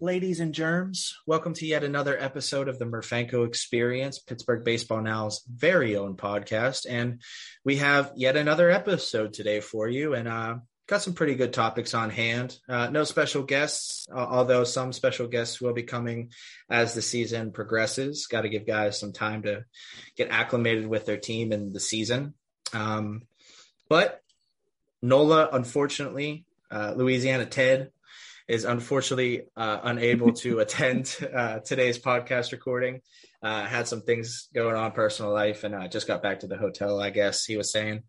ladies and germs? Welcome to yet another episode of the Murphanko Experience, Pittsburgh Baseball Now's very own podcast. And we have yet another episode today for you. And uh, got some pretty good topics on hand. Uh, no special guests, uh, although some special guests will be coming as the season progresses. Got to give guys some time to get acclimated with their team and the season. Um, but Nola, unfortunately, uh, Louisiana Ted is unfortunately uh, unable to attend uh, today's podcast recording. Uh, had some things going on personal life and uh, just got back to the hotel. I guess he was saying.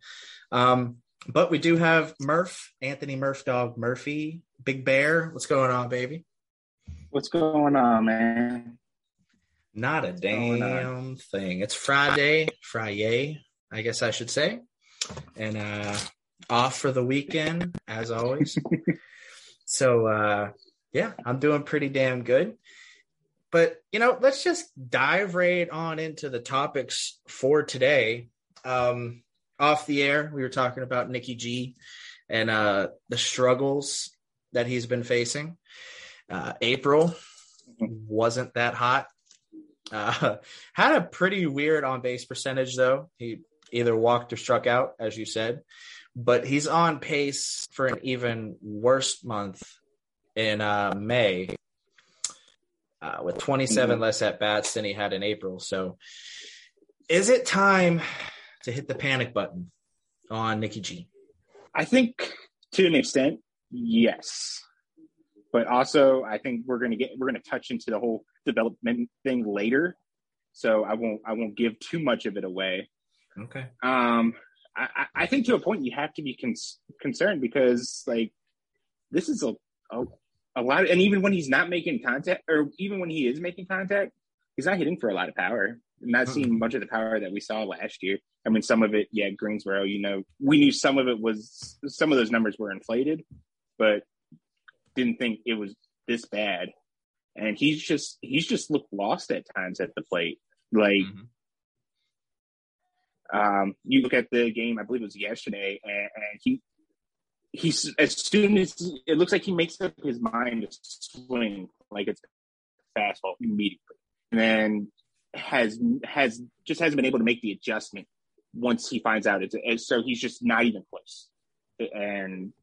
Um, but we do have Murph, Anthony Murph Dog Murphy, Big Bear. What's going on, baby? What's going on, man? Not a damn thing. It's Friday, Friday, I guess I should say, and uh, off for the weekend as always. So uh, yeah, I'm doing pretty damn good. But you know, let's just dive right on into the topics for today. Um, off the air, we were talking about Nicky G and uh, the struggles that he's been facing. Uh, April wasn't that hot. Uh, had a pretty weird on base percentage though. He either walked or struck out, as you said but he's on pace for an even worse month in uh, May uh, with 27 less at bats than he had in April. So, is it time to hit the panic button on Nicky G? I think to an extent, yes. But also, I think we're gonna get we're gonna touch into the whole development thing later, so I won't I won't give too much of it away. Okay. Um, I, I think to a point you have to be con- concerned because like this is a, a a lot, of, and even when he's not making contact, or even when he is making contact, he's not hitting for a lot of power. I'm not seeing mm-hmm. much of the power that we saw last year. I mean, some of it, yeah, Greensboro. You know, we knew some of it was some of those numbers were inflated, but didn't think it was this bad. And he's just he's just looked lost at times at the plate. Like mm-hmm. Um, you look at the game, I believe it was yesterday, and, and he he's as soon as it looks like he makes up his mind to swing like it's fastball immediately, and then has has just hasn't been able to make the adjustment once he finds out it's and so he's just not even close, and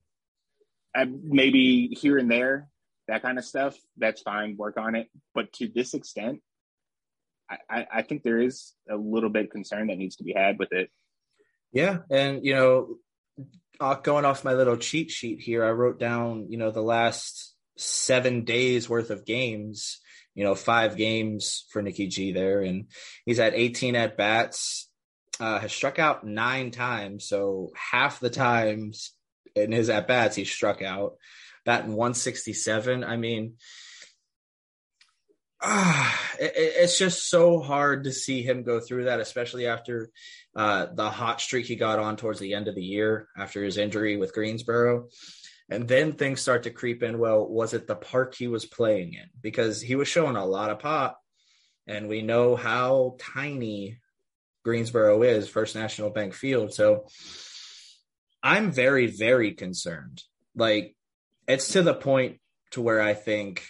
uh, maybe here and there that kind of stuff that's fine work on it. But to this extent I, I think there is a little bit of concern that needs to be had with it. Yeah, and you know, uh, going off my little cheat sheet here, I wrote down you know the last seven days worth of games. You know, five games for Nikki G there, and he's had 18 at bats. Uh, has struck out nine times, so half the times in his at bats he struck out. Batting 167. I mean, ah, it, it's just so hard to see him go through that, especially after uh, the hot streak he got on towards the end of the year after his injury with Greensboro. And then things start to creep in. Well, was it the park he was playing in? Because he was showing a lot of pop, and we know how tiny Greensboro is, First National Bank Field. So I'm very, very concerned. Like, it's to the point to where I think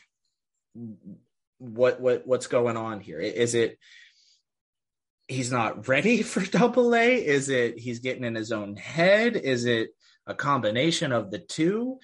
what what what's going on here? Is it he's not ready for double A? Is it he's getting in his own head? Is it a combination of the two?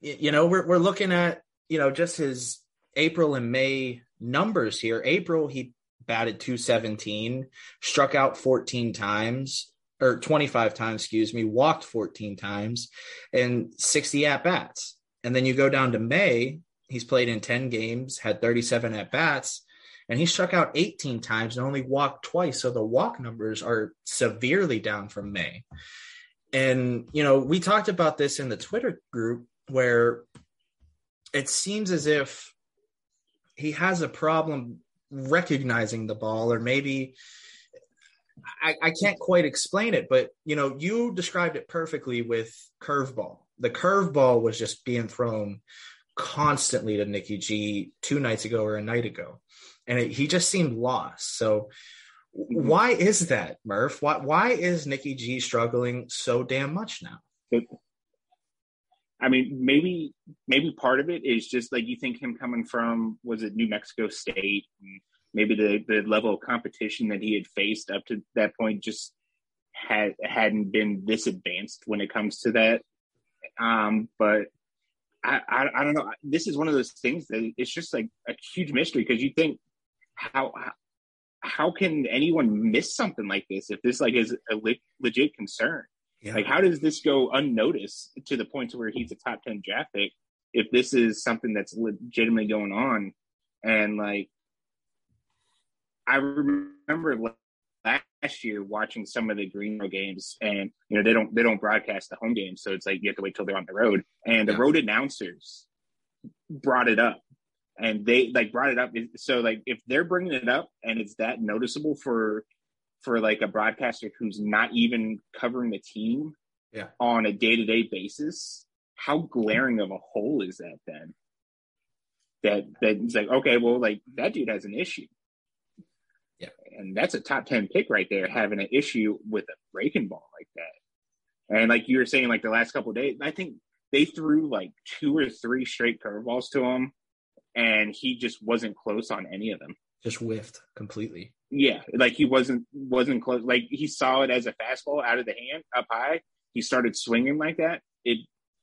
You know, we're we're looking at, you know, just his April and May numbers here. April he batted 217, struck out 14 times or 25 times, excuse me, walked 14 times and 60 at bats. And then you go down to May, He's played in 10 games, had 37 at bats, and he struck out 18 times and only walked twice. So the walk numbers are severely down from May. And, you know, we talked about this in the Twitter group where it seems as if he has a problem recognizing the ball, or maybe I, I can't quite explain it, but, you know, you described it perfectly with curveball. The curveball was just being thrown constantly to Nicky G two nights ago or a night ago, and it, he just seemed lost. So, why is that, Murph? Why why is Nicky G struggling so damn much now? I mean, maybe maybe part of it is just like you think him coming from was it New Mexico State, maybe the the level of competition that he had faced up to that point just had hadn't been this advanced when it comes to that. Um, but I, I, I don't know. This is one of those things that it's just like a huge mystery because you think how how can anyone miss something like this if this like is a le- legit concern? Yeah. Like, how does this go unnoticed to the point to where he's a top ten draft pick if this is something that's legitimately going on? And like, I remember last year watching some of the Greenville games, and you know they don't they don't broadcast the home games, so it's like you have to wait till they're on the road. And the yeah. road announcers brought it up, and they like brought it up. So like if they're bringing it up and it's that noticeable for for like a broadcaster who's not even covering the team yeah. on a day to day basis, how glaring of a hole is that then? That that it's like okay, well, like that dude has an issue. And that's a top ten pick right there, having an issue with a breaking ball like that. And like you were saying, like the last couple days, I think they threw like two or three straight curveballs to him, and he just wasn't close on any of them. Just whiffed completely. Yeah, like he wasn't wasn't close. Like he saw it as a fastball out of the hand up high. He started swinging like that. It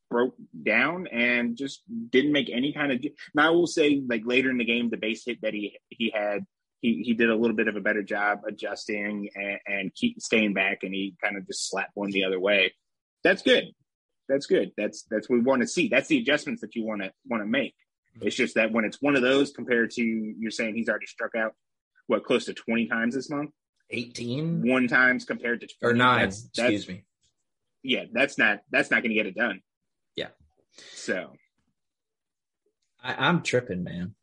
broke down and just didn't make any kind of. Now I will say, like later in the game, the base hit that he he had, he he did a little bit of a better job adjusting and, and keep staying back, and he kind of just slapped one the other way. That's good. That's good. That's that's what we want to see. That's the adjustments that you want to want to make. It's just that when it's one of those compared to you're saying he's already struck out what close to 20 times this month 18 one times compared to 20. or nine that's, excuse me yeah that's not that's not going to get it done yeah so I, I, am tripping man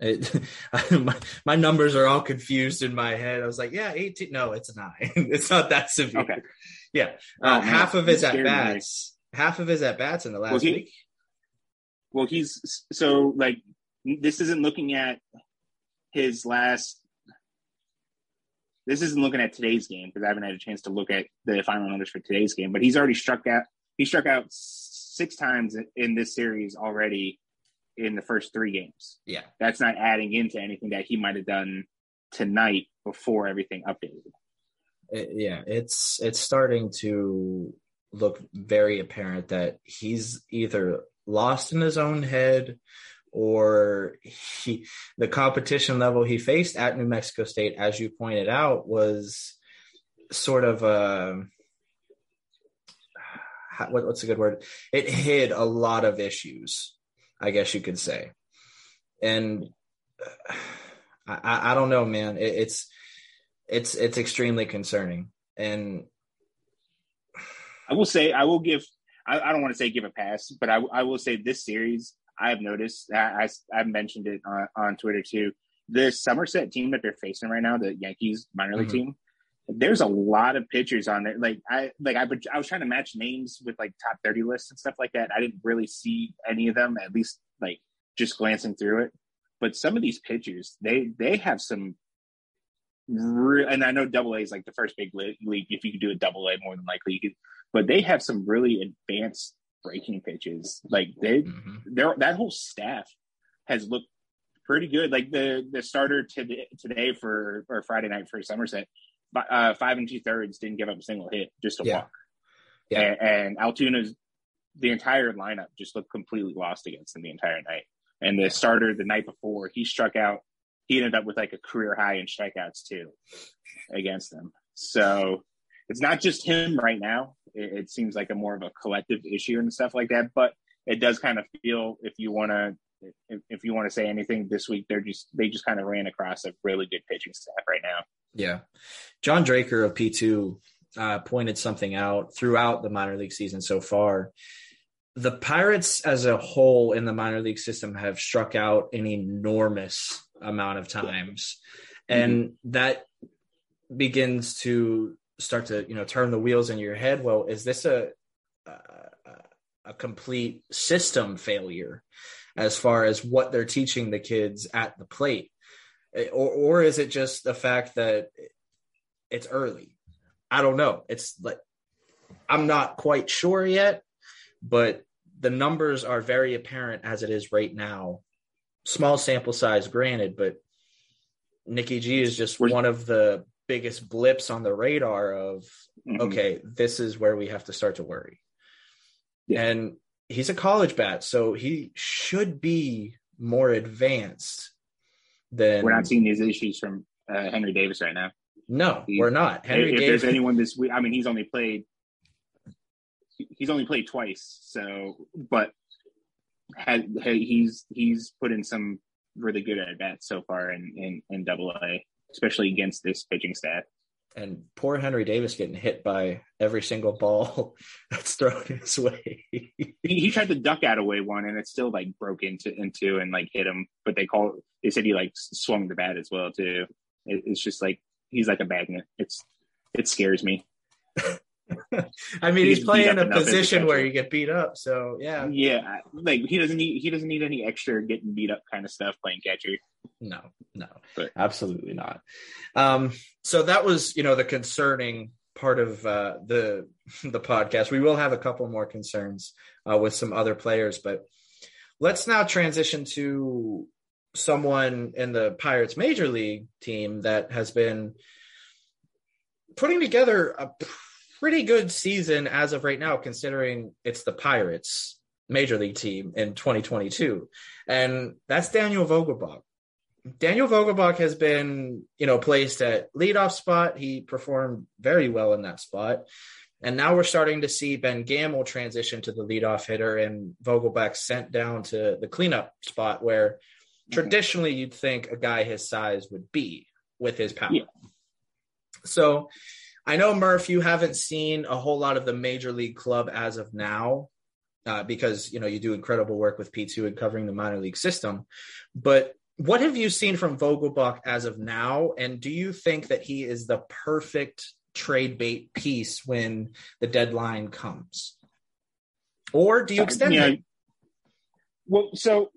it, my, my, numbers are all confused in my head. I was like yeah 18 no it's nine it's not that severe. Okay. Yeah. Uh, oh, half of his at bats. Half of his at bats in the last well, he, week. Well he's so like this isn't looking at his last this isn't looking at today's game because I haven't had a chance to look at the final numbers for today's game, but he's already struck out. He struck out six times in this series already in the first three games. Yeah, that's not adding into anything that he might have done tonight before everything updated. It, yeah, it's it's starting to look very apparent that he's either lost in his own head or he the competition level he faced at New Mexico State, as you pointed out, was sort of um, a what's a good word? It hid a lot of issues, I guess you could say, and I, I don't know, man. It, it's it's it's extremely concerning, and I will say I will give. I, I don't want to say give a pass, but I, I will say this series I've noticed, I, I, have mentioned it on, on, Twitter too. The Somerset team that they're facing right now, the Yankees minor league mm-hmm. team, there's a lot of pitchers on there. Like I, like I, I was trying to match names with like top 30 lists and stuff like that. I didn't really see any of them, at least like just glancing through it. But some of these pitchers, they, they have some real, and I know double A is like the first big league. If you could do a double A, more than likely you could, but they have some really advanced breaking pitches. Like they, mm-hmm. their that whole staff has looked pretty good. Like the the starter today today for or Friday night for Somerset, uh, five and two thirds didn't give up a single hit, just a yeah. walk. Yeah, and, and Altoona's the entire lineup just looked completely lost against them the entire night. And the starter the night before, he struck out. He ended up with like a career high in strikeouts too against them. So it's not just him right now. It, it, seems like a more of a collective issue and stuff like that. But it does kind of feel if you want to if, if you want to say anything this week, they're just they just kind of ran across a really good pitching staff right now. Yeah, John Dreker of P two uh, pointed something out throughout the minor league season so far. The Pirates as a whole in the minor league system have struck out an enormous amount of times. And mm-hmm. that begins to start to you know turn the wheels in your head well is this a a, a complete system failure as far as what they're teaching the kids at the plate eh, or or is it just the fact that it's early i don't know it's like i'm not quite sure yet but the numbers are very apparent as it is right now. Small sample size, granted, but Nikki G is just one of the biggest blips on the radar of mm-hmm. okay, this is where we have to start to worry. Yeah. And he's a college bat, so he should be more advanced than we're not seeing these issues from uh, Henry Davis right now. No, he, we're not. Henry if Davis, there's anyone this week, I mean, he's only played he's only played twice, so but has, he's he's put in some really good at bats so far in in, in Double A, especially against this pitching staff. And poor Henry Davis getting hit by every single ball that's thrown his way. he, he, tried to duck out away one, and it still like broke into into and like hit him. But they call they said he like swung the bat as well too. It, it's just like he's like a magnet. It's it scares me. I mean, he's, he's playing a position where you get beat up. So yeah, yeah. Like he doesn't need he doesn't need any extra getting beat up kind of stuff playing catcher. No, no, but. absolutely not. Um, so that was you know the concerning part of uh, the the podcast. We will have a couple more concerns uh, with some other players, but let's now transition to someone in the Pirates major league team that has been putting together a pretty good season as of right now, considering it's the Pirates major league team in 2022. And that's Daniel Vogelbach. Daniel Vogelbach has been, you know, placed at leadoff spot. He performed very well in that spot. And now we're starting to see Ben Gamel transition to the leadoff hitter and Vogelbach sent down to the cleanup spot where mm-hmm. traditionally you'd think a guy his size would be with his power. Yeah. So I know Murph, you haven't seen a whole lot of the major league club as of now, uh, because you know you do incredible work with P2 and covering the minor league system. But what have you seen from Vogelbach as of now? And do you think that he is the perfect trade bait piece when the deadline comes? Or do you extend yeah. him? Well, so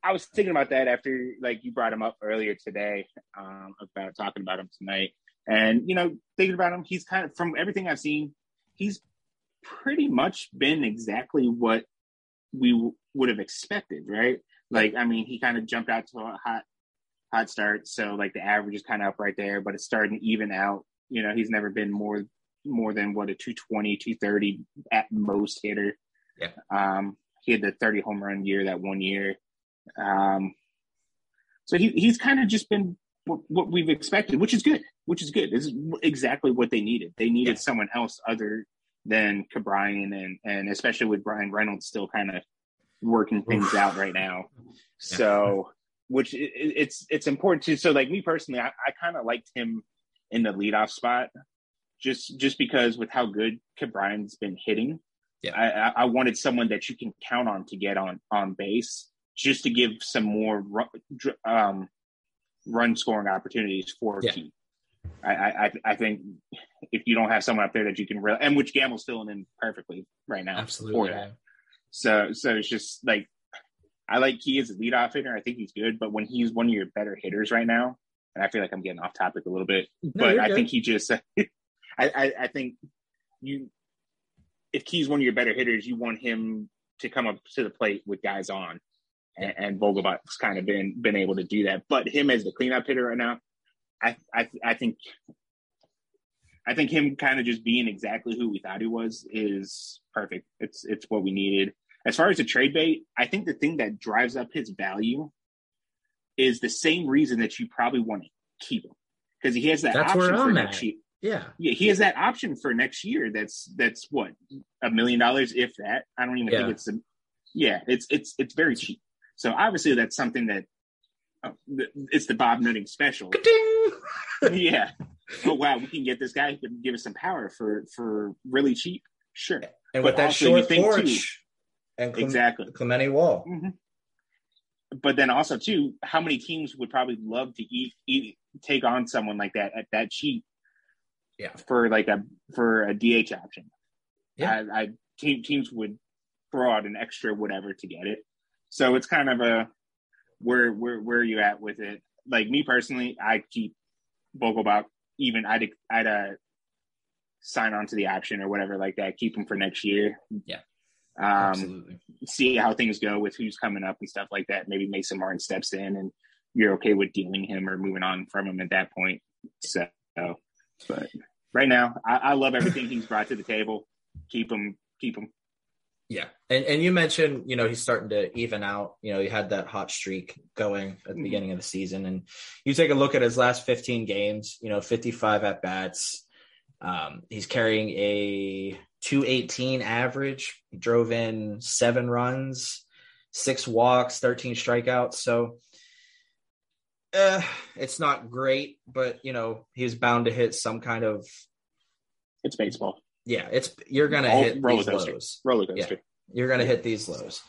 I was thinking about that after like you brought him up earlier today um, about talking about him tonight. And you know, thinking about him, he's kind of from everything I've seen, he's pretty much been exactly what we w- would have expected, right? Like, I mean, he kind of jumped out to a hot, hot start, so like the average is kind of up right there, but it's starting to even out. You know, he's never been more more than what a 220, 230 at most hitter. Yeah. Um, he had the 30 home run year that one year. Um, so he he's kind of just been what, what, we've expected, which is good, which is good. This is exactly what they needed. They needed yeah. someone else other than Ke'Bryan and and especially with Bryan Reynolds still kind of working things Oof. out right now. So, which it, it's it's important to. So, like me personally, I, I kind of liked him in the leadoff spot, just just because with how good Ke'Bryan's been hitting. Yeah. I, I wanted someone that you can count on to get on on base, just to give some more um, run scoring opportunities for yeah. Key. I, I I think if you don't have someone up there that you can really and which Gamel's filling in perfectly right now. Absolutely. For that. So so it's just like I like Key as a leadoff hitter. I think he's good, but when he's one of your better hitters right now, and I feel like I'm getting off topic a little bit, no, but I think he just I, I I think you if Key's one of your better hitters, you want him to come up to the plate with guys on and, and Vogelbach's kind of been been able to do that. But him as the cleanup hitter right now, I I, I think I think him kind of just being exactly who we thought he was is perfect. It's it's what we needed. As far as the trade bait, I think the thing that drives up his value is the same reason that you probably want to keep him because he has that that's option for next year. Yeah. yeah, he has that option for next year. That's that's what a million dollars, if that. I don't even yeah. think it's a. Yeah, it's it's it's very cheap. So obviously that's something that uh, it's the Bob Nutting special. yeah. Oh wow, we can get this guy to give us some power for for really cheap. Sure. And but with that short porch too, and Clem- exactly Clemente Wall. Mm-hmm. But then also too, how many teams would probably love to eat, eat take on someone like that at that cheap? Yeah. For like a for a DH option. Yeah. I, I team, teams would throw out an extra whatever to get it. So it's kind of a where where where are you at with it? Like me personally, I keep Vogelbach even I'd I'd uh, sign on to the option or whatever like that, keep him for next year. Yeah. Um, Absolutely. See how things go with who's coming up and stuff like that. Maybe Mason Martin steps in and you're okay with dealing him or moving on from him at that point. So, but right now, I, I love everything he's brought to the table. Keep him, keep him. Yeah, and and you mentioned you know he's starting to even out. You know he had that hot streak going at the mm-hmm. beginning of the season, and you take a look at his last 15 games. You know, 55 at bats. Um, he's carrying a 218 average. He drove in seven runs, six walks, 13 strikeouts. So uh, it's not great, but you know he's bound to hit some kind of. It's baseball. Yeah, it's you're gonna All hit roller these coaster. lows. Roller coaster. Yeah, you're gonna hit these lows,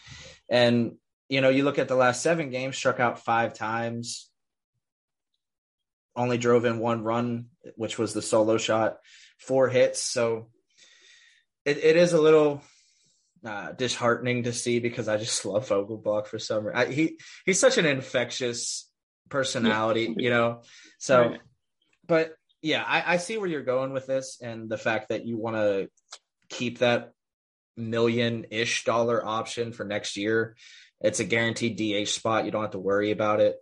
and you know you look at the last seven games, struck out five times, only drove in one run, which was the solo shot, four hits. So it, it is a little uh, disheartening to see because I just love Vogelbach for some reason. He he's such an infectious personality, you know. So, right. but yeah, I, I see where you're going with this, and the fact that you want to keep that million ish dollar option for next year. It's a guaranteed DH spot. You don't have to worry about it.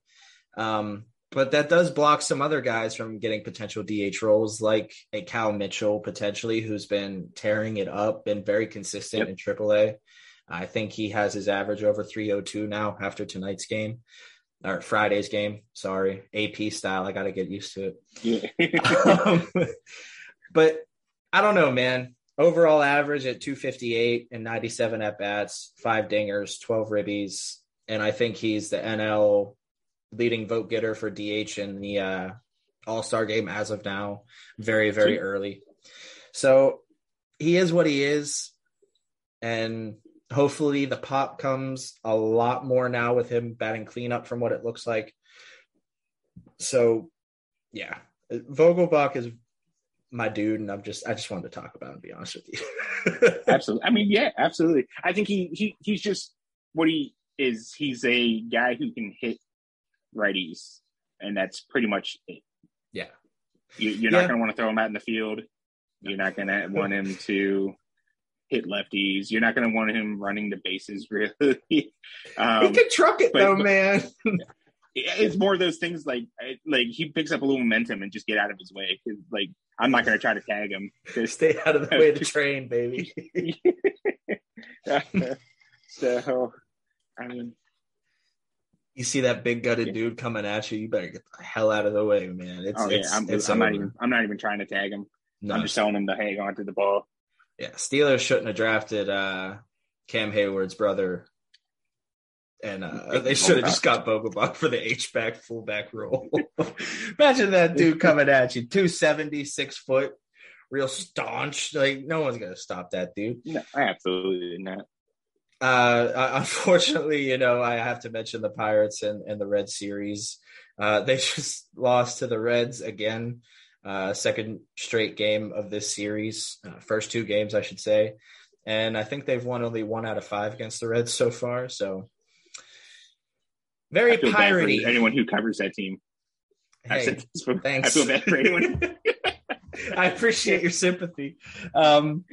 Um, but that does block some other guys from getting potential DH roles, like a Cal Mitchell potentially, who's been tearing it up, been very consistent yep. in AAA. I think he has his average over 302 now after tonight's game or Friday's game. Sorry, AP style. I got to get used to it. Yeah. um, but I don't know, man. Overall average at 258 and 97 at bats, five dingers, 12 ribbies, and I think he's the NL leading vote getter for DH in the uh, All Star game as of now. Very, very early. So he is what he is, and hopefully the pop comes a lot more now with him batting cleanup from what it looks like. So, yeah, Vogelbach is my dude, and I'm just I just wanted to talk about him. To be honest with you. absolutely. I mean, yeah, absolutely. I think he he he's just what he is. He's a guy who can hit righties, and that's pretty much it. Yeah. You, are not going to want to throw him out in the field. You're not going to want him to hit lefties. You're not going to want him running the bases really. um, he can truck it but, though, but, man. it's more of those things like like he picks up a little momentum and just get out of his way. Like I'm not going to try to tag him. Stay out of the way of the train, baby. so, I mean, you see that big gutted yeah. dude coming at you, you better get the hell out of the way, man. It's, oh, yeah. I'm, it's I'm not even I'm not even trying to tag him. No. I'm just telling him to hang on to the ball. Yeah, Steelers shouldn't have drafted uh, Cam Heyward's brother, and uh, they should have just got Vogelbach for the H back fullback role. Imagine that dude coming at you, two seventy, six foot, real staunch. Like no one's gonna stop that dude. No, absolutely not. Uh, unfortunately, you know, I have to mention the Pirates and, and the Red series. Uh, they just lost to the Reds again uh, second straight game of this series, uh, first two games, I should say. And I think they've won only one out of five against the Reds so far. So very piratey. anyone who covers that team. Hey, for, thanks. I feel bad for anyone. I appreciate your sympathy. Um,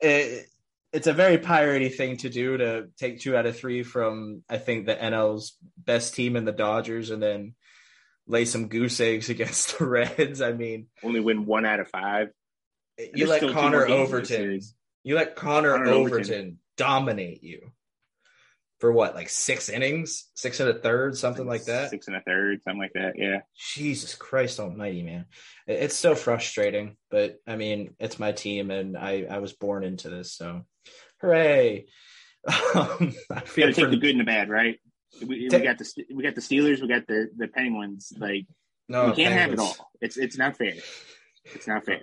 it, it's a very piratey thing to do to take two out of three from I think the NL's best team in the Dodgers, and then lay some goose eggs against the Reds. I mean, only win one out of five. You let Connor Overton. You let Connor, Connor Overton, Overton, dominate you for what, like six innings, six and a third, something like, that. Six and a third, something like that. Yeah. Jesus Christ Almighty, man! It's so frustrating, but I mean, it's my team, and I I was born into this, so hooray! Um, I feel for, take the good and the bad, right? We, we got the we got the Steelers, we got the the Penguins. Like no, we can't Penguins. have it all. It's it's not fair. It's not fair.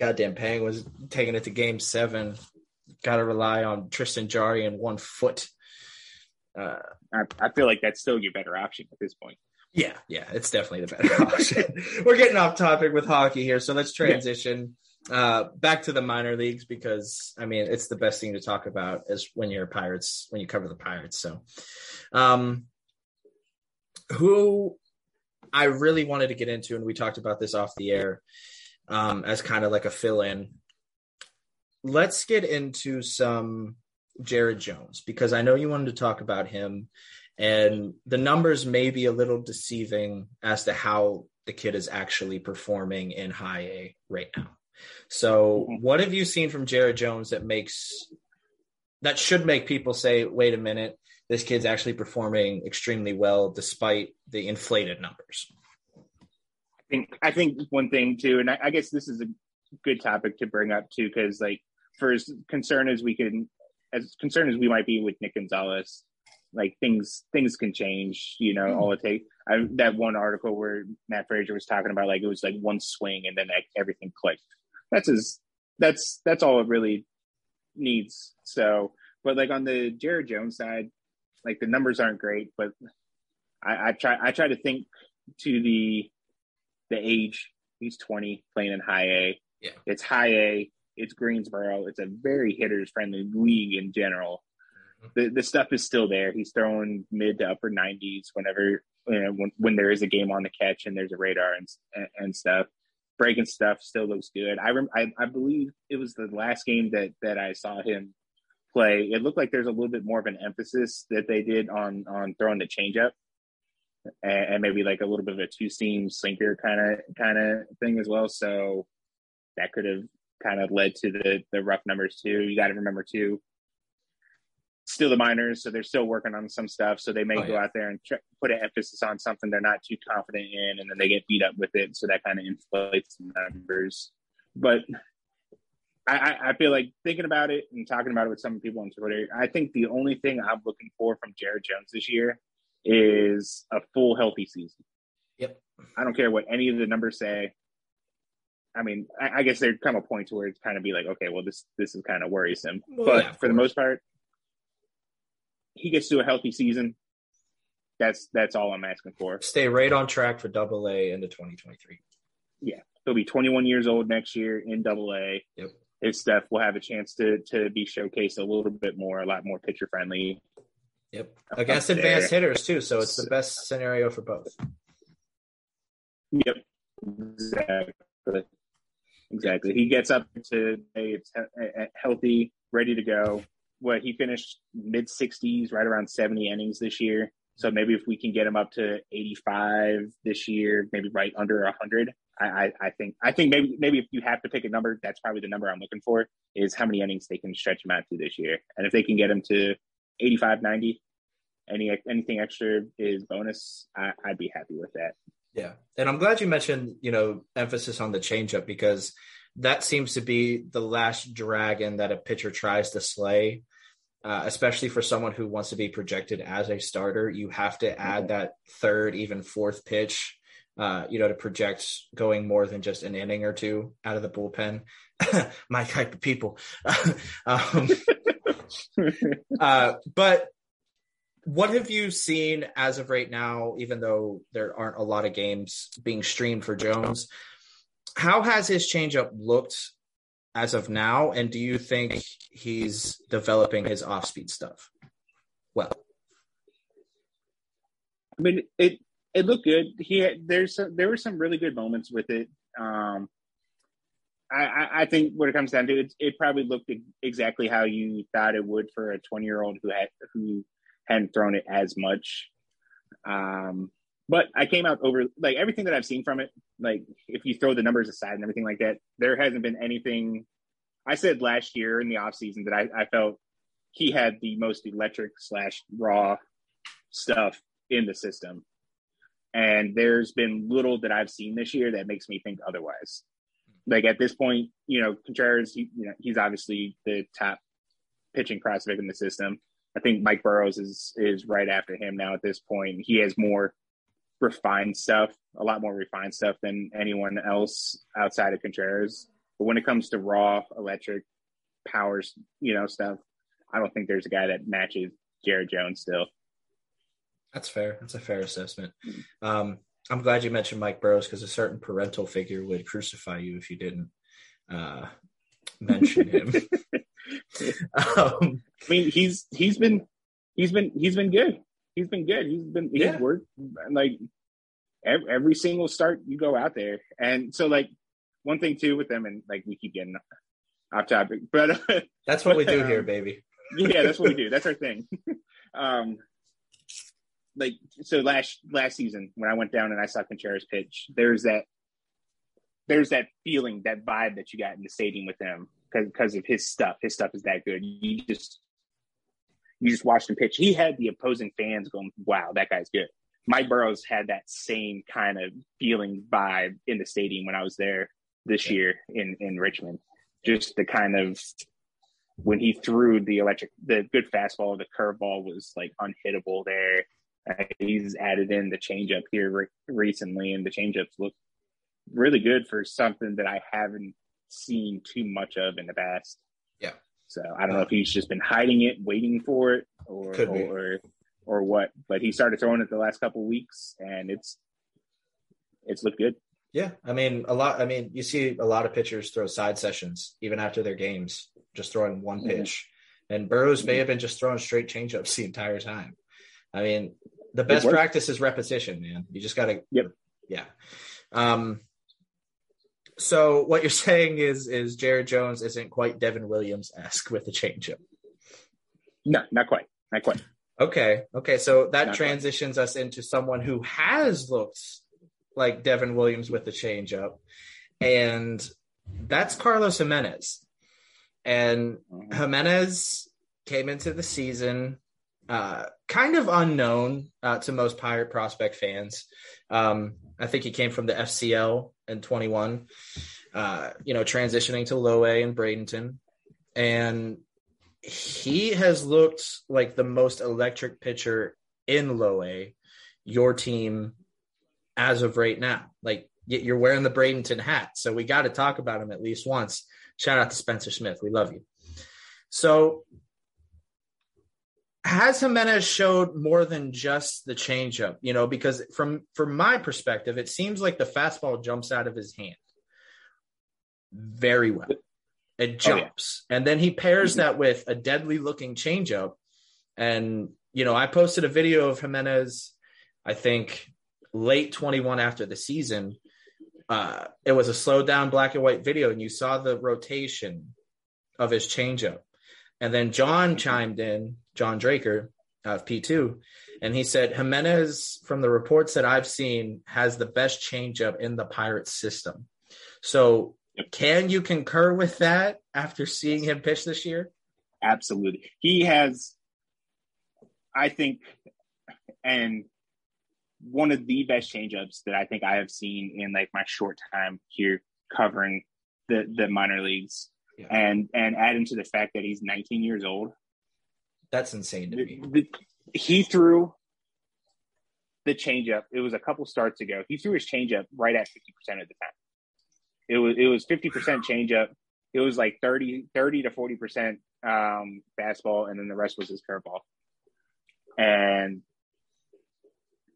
Goddamn Penguins taking it to Game Seven. Got to rely on Tristan Jarry and one foot. Uh, I, I feel like that's still your better option at this point. Yeah, yeah, it's definitely the better option. We're getting off topic with hockey here, so let's transition yeah. Uh, back to the minor leagues because I mean it's the best thing to talk about is when you're Pirates when you cover the Pirates. So, um, who I really wanted to get into, and we talked about this off the air um, as kind of like a fill in. Let's get into some Jared Jones because I know you wanted to talk about him, and the numbers may be a little deceiving as to how the kid is actually performing in high A right now. So, mm-hmm. what have you seen from Jared Jones that makes that should make people say, "Wait a minute, this kid's actually performing extremely well despite the inflated numbers"? I think I think one thing too, and I, I guess this is a good topic to bring up too, because like for as concerned as we can, as concerned as we might be with Nick Gonzales, like things things can change. You know, mm-hmm. all it takes. I, that one article where Matt Frazier was talking about like it was like one swing and then like, everything clicked. That's his. That's that's all it really needs. So, but like on the Jared Jones side, like the numbers aren't great, but I, I try I try to think to the the age. He's twenty, playing in high A. Yeah, it's high A. It's Greensboro. It's a very hitters friendly league in general. Mm-hmm. The the stuff is still there. He's throwing mid to upper nineties whenever you know, when when there is a game on the catch and there's a radar and and stuff. Breaking stuff still looks good. I rem- I, I believe it was the last game that that I saw him play. It looked like there's a little bit more of an emphasis that they did on on throwing the changeup and, and maybe like a little bit of a two seam sinker kind of kind of thing as well. So that could have kind of led to the the rough numbers too. You got to remember too, still the minors, so they're still working on some stuff. So they may oh, go yeah. out there and tr- put an emphasis on something they're not too confident in, and then they get beat up with it. So that kind of inflates the numbers. But I, I feel like thinking about it and talking about it with some people on Twitter, I think the only thing I'm looking for from Jared Jones this year is a full healthy season. Yep. I don't care what any of the numbers say. I mean, I, I guess there'd come a point to where it's kind of be like, okay, well, this this is kind of worrisome. Well, but yeah, for course. the most part, he gets to a healthy season. That's that's all I'm asking for. Stay right on track for Double A into 2023. Yeah, he'll be 21 years old next year in Double A. Yep. His stuff will have a chance to to be showcased a little bit more, a lot more pitcher friendly. Yep, against advanced hitters too, so it's the best scenario for both. Yep, exactly. Exactly. He gets up to a healthy, ready to go. What he finished mid 60s, right around 70 innings this year. So maybe if we can get him up to 85 this year, maybe right under 100, I, I, I, think I think maybe maybe if you have to pick a number, that's probably the number I'm looking for is how many innings they can stretch him out to this year. And if they can get him to 85, 90, any anything extra is bonus. I, I'd be happy with that. Yeah. And I'm glad you mentioned, you know, emphasis on the changeup because that seems to be the last dragon that a pitcher tries to slay. Uh, especially for someone who wants to be projected as a starter, you have to add that third, even fourth pitch, uh, you know, to project going more than just an inning or two out of the bullpen. My type of people. um, uh, but what have you seen as of right now, even though there aren't a lot of games being streamed for Jones? How has his changeup looked as of now? And do you think he's developing his off speed stuff well? I mean, it it looked good. He had, there's some, there were some really good moments with it. Um, I, I think what it comes down to, it, it probably looked exactly how you thought it would for a 20 year old who had who hadn't thrown it as much. Um, but I came out over like everything that I've seen from it. Like if you throw the numbers aside and everything like that, there hasn't been anything. I said last year in the off season that I, I felt he had the most electric slash raw stuff in the system, and there's been little that I've seen this year that makes me think otherwise. Like at this point, you know, Contreras, he, you know, he's obviously the top pitching prospect in the system. I think Mike Burrows is is right after him now at this point. He has more refined stuff, a lot more refined stuff than anyone else outside of Contreras. But when it comes to raw electric powers, you know, stuff, I don't think there's a guy that matches Jared Jones still. That's fair. That's a fair assessment. Um, I'm glad you mentioned Mike Burrows because a certain parental figure would crucify you if you didn't uh, mention him. um, I mean, he's he's been he's been he's been good. He's been good. He's been he's yeah. worked like every, every single start you go out there, and so like one thing too with them, and like we keep getting off topic, but that's what we do here, baby. yeah, that's what we do. That's our thing. um, like so last last season when I went down and I saw Contreras pitch, there's that there's that feeling, that vibe that you got in the stadium with him because of his stuff. His stuff is that good. You just you just watched him pitch. He had the opposing fans going, "Wow, that guy's good." Mike Burrows had that same kind of feeling vibe in the stadium when I was there this year in in Richmond. Just the kind of when he threw the electric, the good fastball, the curveball was like unhittable there. Uh, he's added in the changeup here re- recently, and the changeups look really good for something that I haven't seen too much of in the past. So I don't know if he's just been hiding it, waiting for it, or or or what. But he started throwing it the last couple weeks, and it's it's looked good. Yeah, I mean a lot. I mean you see a lot of pitchers throw side sessions even after their games, just throwing one mm-hmm. pitch. Mm-hmm. And Burrows may have been just throwing straight changeups the entire time. I mean, the best practice is repetition, man. You just got to. Yep. Yeah. Um, so what you're saying is is Jared Jones isn't quite Devin Williams esque with the changeup. No, not quite. Not quite. Okay. Okay. So that not transitions quite. us into someone who has looked like Devin Williams with the changeup, and that's Carlos Jimenez. And mm-hmm. Came into the season uh, kind of unknown uh, to most Pirate prospect fans. Um, I think he came from the FCL in 21, uh, you know, transitioning to low A in Bradenton. And he has looked like the most electric pitcher in low A, your team as of right now. Like you're wearing the Bradenton hat. So we got to talk about him at least once. Shout out to Spencer Smith. We love you. So has Jimenez showed more than just the changeup? You know, because from from my perspective, it seems like the fastball jumps out of his hand very well. It jumps, oh, yeah. and then he pairs mm-hmm. that with a deadly looking changeup. And you know, I posted a video of Jimenez. I think late 21 after the season. Uh, it was a slowed down black and white video, and you saw the rotation of his changeup. And then John chimed in, John Dreker of P2, and he said Jimenez, from the reports that I've seen, has the best changeup in the Pirates system. So, can you concur with that after seeing him pitch this year? Absolutely. He has, I think, and one of the best changeups that I think I have seen in like my short time here covering the the minor leagues yeah. and and add into the fact that he's 19 years old. That's insane to me. The, the, he threw the changeup. It was a couple starts ago. He threw his changeup right at 50% of the time. It was it was 50% changeup. It was like 30 30 to 40% um fastball and then the rest was his curveball. And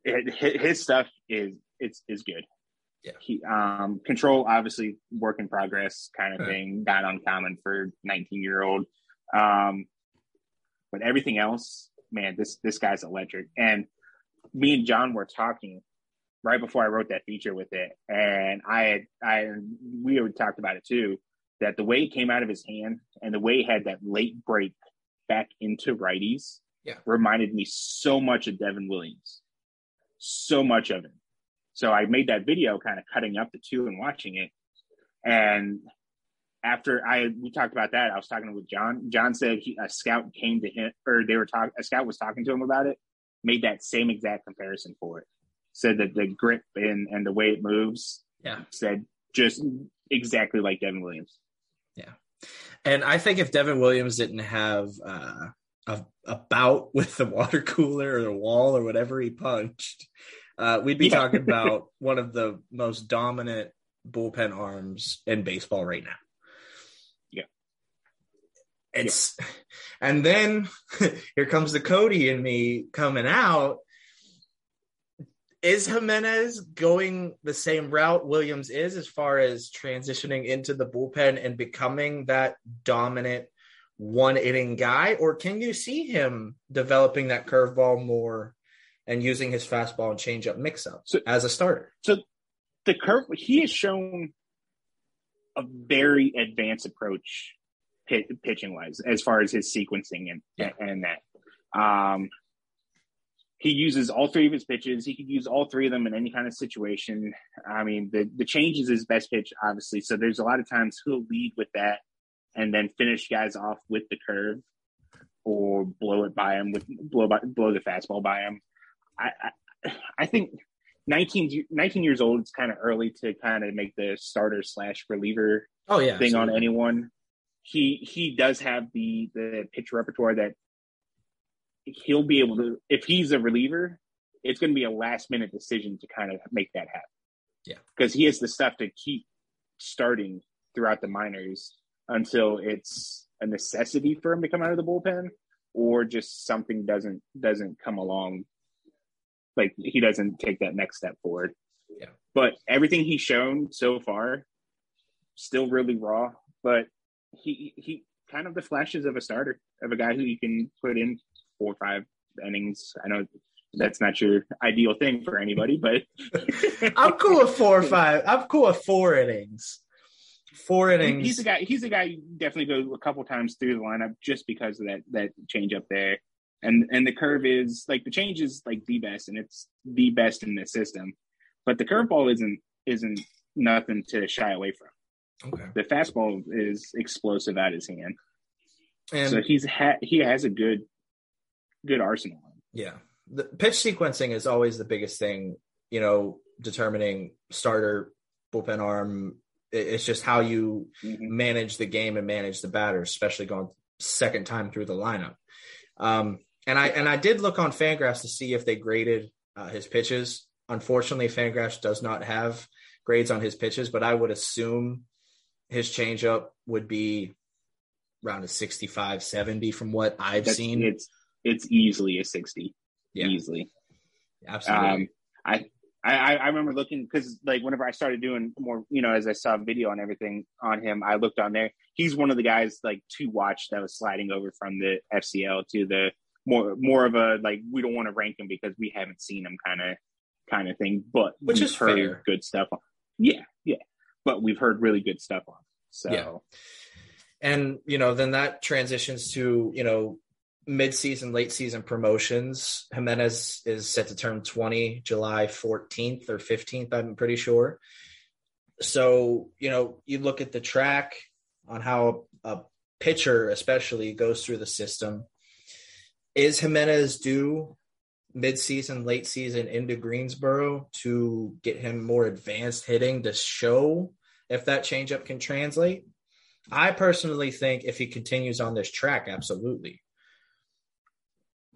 it, his stuff is it's is good. Yeah. He, um, control, obviously, work in progress kind of thing, not uncommon for 19 year old. Um, but everything else, man, this this guy's electric. And me and John were talking right before I wrote that feature with it, and I had I we had talked about it too. That the way it came out of his hand and the way he had that late break back into righties, yeah, reminded me so much of Devin Williams, so much of it. So I made that video kind of cutting up the two and watching it. And after I we talked about that, I was talking with John. John said he, a scout came to him, or they were talking. A scout was talking to him about it. Made that same exact comparison for it. Said that the grip and and the way it moves. Yeah. Said just exactly like Devin Williams. Yeah, and I think if Devin Williams didn't have uh, a, a bout with the water cooler or the wall or whatever he punched, uh, we'd be yeah. talking about one of the most dominant bullpen arms in baseball right now. Yeah. It's yeah. and then here comes the Cody and me coming out. Is Jimenez going the same route Williams is as far as transitioning into the bullpen and becoming that dominant one inning guy? Or can you see him developing that curveball more and using his fastball and changeup mix up so, as a starter. So the curve he has shown a very advanced approach pitching wise, as far as his sequencing and yeah. and that. Um, he uses all three of his pitches. He could use all three of them in any kind of situation. I mean, the the change is his best pitch, obviously. So there's a lot of times he'll lead with that and then finish guys off with the curve or blow it by him with blow by, blow the fastball by him. I, I, I think 19, 19 years old. It's kind of early to kind of make the starter slash reliever. Oh yeah, thing absolutely. on anyone. He he does have the the pitch repertoire that he'll be able to. If he's a reliever, it's going to be a last minute decision to kind of make that happen. Yeah, because he has the stuff to keep starting throughout the minors until it's a necessity for him to come out of the bullpen or just something doesn't doesn't come along like he doesn't take that next step forward yeah but everything he's shown so far still really raw but he he kind of the flashes of a starter of a guy who you can put in four or five innings i know that's not your ideal thing for anybody but i'm cool with four or five i'm cool with four innings four innings. He's a guy. He's a guy. You definitely go a couple times through the lineup just because of that that change up there, and and the curve is like the change is like the best, and it's the best in the system, but the curveball isn't isn't nothing to shy away from. Okay. The fastball is explosive at his hand, and so he's ha- he has a good good arsenal. Yeah, the pitch sequencing is always the biggest thing. You know, determining starter bullpen arm it's just how you mm-hmm. manage the game and manage the batters, especially going second time through the lineup. Um, and I and I did look on Fangraphs to see if they graded uh, his pitches. Unfortunately, Fangraphs does not have grades on his pitches, but I would assume his changeup would be around a 65, 70 from what I've That's, seen. It's it's easily a 60. Yeah. Easily. Absolutely. Um, I I, I remember looking because like whenever I started doing more, you know, as I saw video and everything on him, I looked on there. He's one of the guys like to watch that was sliding over from the FCL to the more more of a like we don't want to rank him because we haven't seen him kind of kind of thing. But which is heard fair. good stuff. On. Yeah, yeah. But we've heard really good stuff on. So. Yeah. And you know, then that transitions to you know mid-season, late season promotions. Jimenez is set to turn 20 July 14th or 15th, I'm pretty sure. So, you know, you look at the track on how a pitcher especially goes through the system. Is Jimenez due mid-season, late season into Greensboro to get him more advanced hitting to show if that changeup can translate? I personally think if he continues on this track, absolutely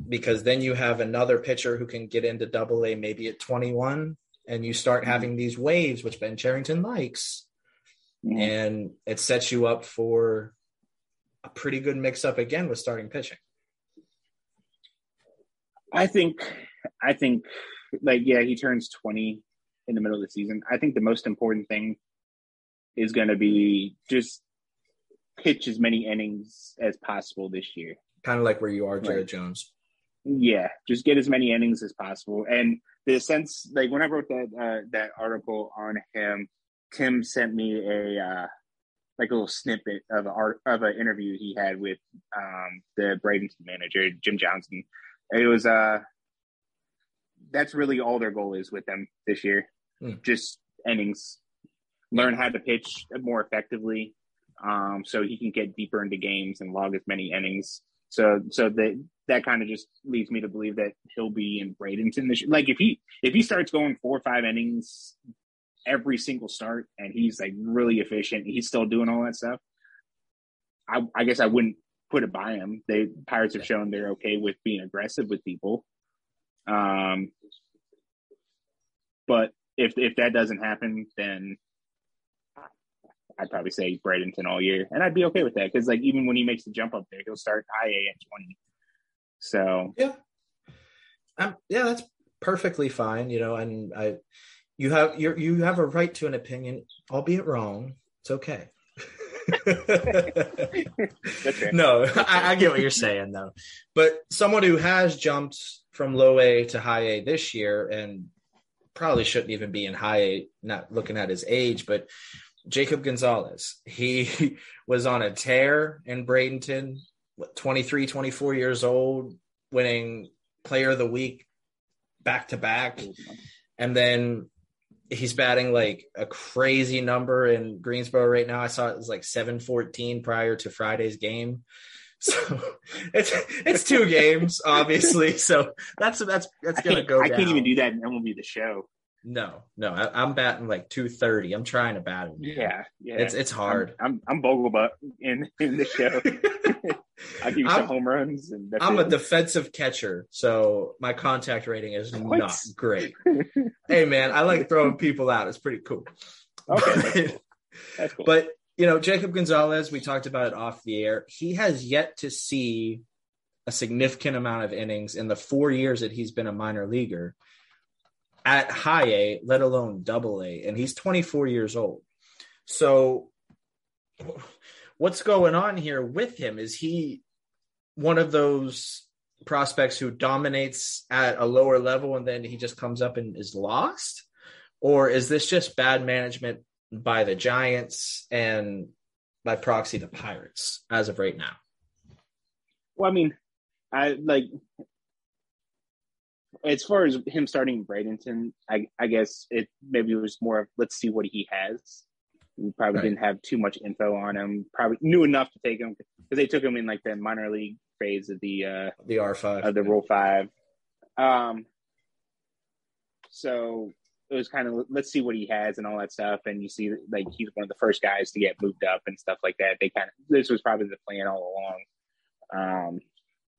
because then you have another pitcher who can get into double A maybe at 21 and you start mm-hmm. having these waves which Ben Cherington likes mm-hmm. and it sets you up for a pretty good mix up again with starting pitching. I think I think like yeah, he turns 20 in the middle of the season. I think the most important thing is going to be just pitch as many innings as possible this year. Kind of like where you are, Jared right. Jones. Yeah, just get as many innings as possible. And the sense, like when I wrote that uh, that article on him, Tim sent me a uh, like a little snippet of a art of an interview he had with um, the Bradenton manager, Jim Johnson. It was uh, that's really all their goal is with them this year, mm. just innings, learn how to pitch more effectively, um, so he can get deeper into games and log as many innings. So so that that kind of just leads me to believe that he'll be in Bradenton this year. Like if he if he starts going four or five innings every single start and he's like really efficient, he's still doing all that stuff. I, I guess I wouldn't put it by him. They Pirates have shown they're okay with being aggressive with people. Um, but if if that doesn't happen, then I'd probably say Bradenton all year, and I'd be okay with that because like even when he makes the jump up there, he'll start IA at twenty. So yeah, um, yeah, that's perfectly fine. You know, and I, you have you you have a right to an opinion, albeit wrong. It's okay. No, I, I, get what you're saying though. But someone who has jumped from low A to high A this year and probably shouldn't even be in high A, not looking at his age, but Jacob Gonzales. He was on a tear in Bradenton, 23, 24 years old, winning player of the week back to back. And then he's batting like a crazy number in Greensboro right now. I saw it was like 714 prior to Friday's game. So it's it's two games, obviously. So that's that's that's gonna go. I down. can't even do that in MLB the show. No, no, I, am batting like 230. I'm trying to bat him. Yeah, yeah. It's it's hard. I'm I'm, I'm in in the show. I give you some home runs. And I'm it. a defensive catcher, so my contact rating is what? not great. hey man, I like throwing people out. It's pretty cool. Okay, but, that's cool. But you know, Jacob Gonzales, we talked about it off the air. He has yet to see a significant amount of innings in the four years that he's been a minor leaguer at high A, let alone double A, and he's 24 years old. So, what's going on here with him? Is he one of those prospects who dominates at a lower level and then he just comes up and is lost? Or is this just bad management by the Giants and by proxy the Pirates as of right now? Well, I mean, I like as far as him starting Bradenton, I, I guess it maybe it was more of let's see what he has. We probably right. didn't have too much info on him. Probably knew enough to take him because they took him in like the minor league phase of the uh the R five of the Rule Five. Um, so it was kind of let's see what he has and all that stuff. And you see, like he's one of the first guys to get moved up and stuff like that. They kind of this was probably the plan all along. Um,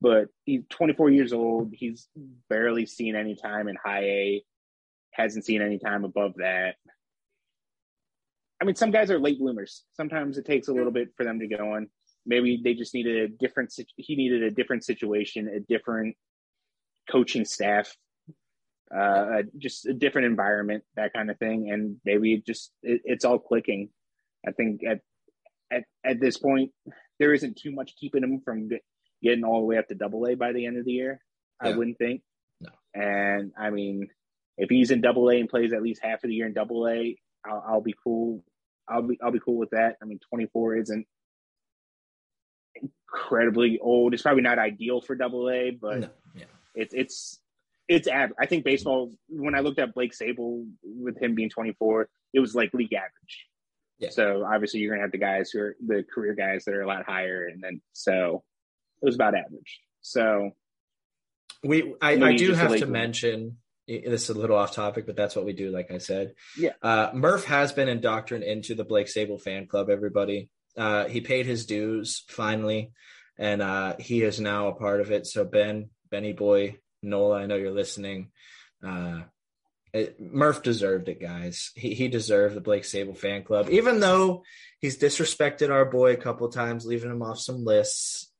but he's 24 years old. He's barely seen any time in high A, hasn't seen any time above that. I mean, some guys are late bloomers. Sometimes it takes a little bit for them to get on. Maybe they just needed a different. He needed a different situation, a different coaching staff, uh, just a different environment, that kind of thing. And maybe it just it, it's all clicking. I think at at at this point, there isn't too much keeping him from getting all the way up to double A by the end of the year. Yeah. I wouldn't think. No. And I mean, if he's in double A and plays at least half of the year in double A, I'll, I'll be cool. I'll be I'll be cool with that. I mean, 24 isn't incredibly old. It's probably not ideal for double A, but no. yeah. it's it's it's average. I think baseball. When I looked at Blake Sabol with him being 24, it was like league average. Yeah. So obviously you're gonna have the guys who are the career guys that are a lot higher, and then so it was about average. So we, I, I do have to mention this is a little off topic, but that's what we do. Like I said, yeah. Uh, Murph has been indoctrinated into the Blake Sabol fan club. Everybody, uh, he paid his dues finally, and uh, he is now a part of it. So Ben, Benny boy, Nola, I know you're listening. Uh, it, Murph deserved it, guys. He he deserved the Blake Sabol fan club, even though he's disrespected our boy a couple times, leaving him off some lists.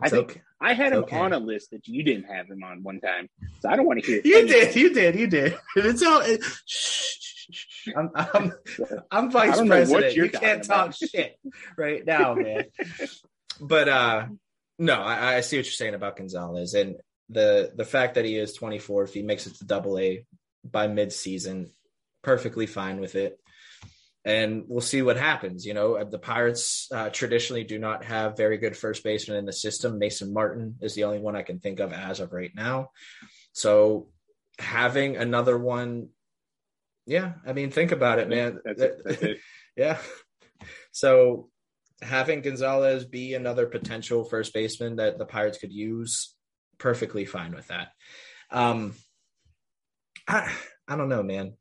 I think okay. I had him okay. on a list that you didn't have him on one time, so I don't want to hear. It. You anything. did, you did, you did. It's all. It, shh, I'm, I'm, I'm vice president. You can't talk shit right now, man. but uh no, I, I see what you're saying about Gonzales and the the fact that he is 24. If he makes it to Double A by mid season, perfectly fine with it and we'll see what happens. You know, the Pirates uh, traditionally do not have very good first baseman in the system. Mason Martin is the only one I can think of as of right now. So having another one, yeah, I mean, think about it, man. That's it. That's it. yeah. So having Gonzales be another potential first baseman that the Pirates could use, perfectly fine with that. Um, I I don't know, man.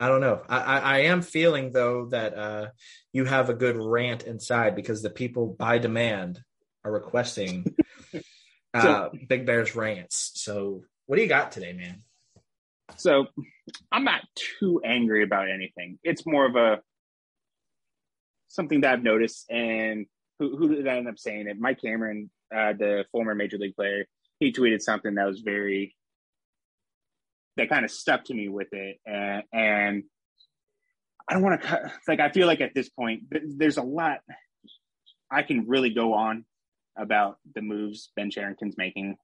I don't know. I, I, I, am feeling though that uh, you have a good rant inside because the people by demand are requesting uh, so, Big Bear's rants. So what do you got today, man? So I'm not too angry about anything. It's more of a something that I've noticed and who, who did I end up saying it? Mike Cameron, uh, the former major league player, he tweeted something that was very that kind of stuck to me with it, and, and I don't want to like. I feel like at this point, there's a lot I can really go on about the moves Ben Cherington's making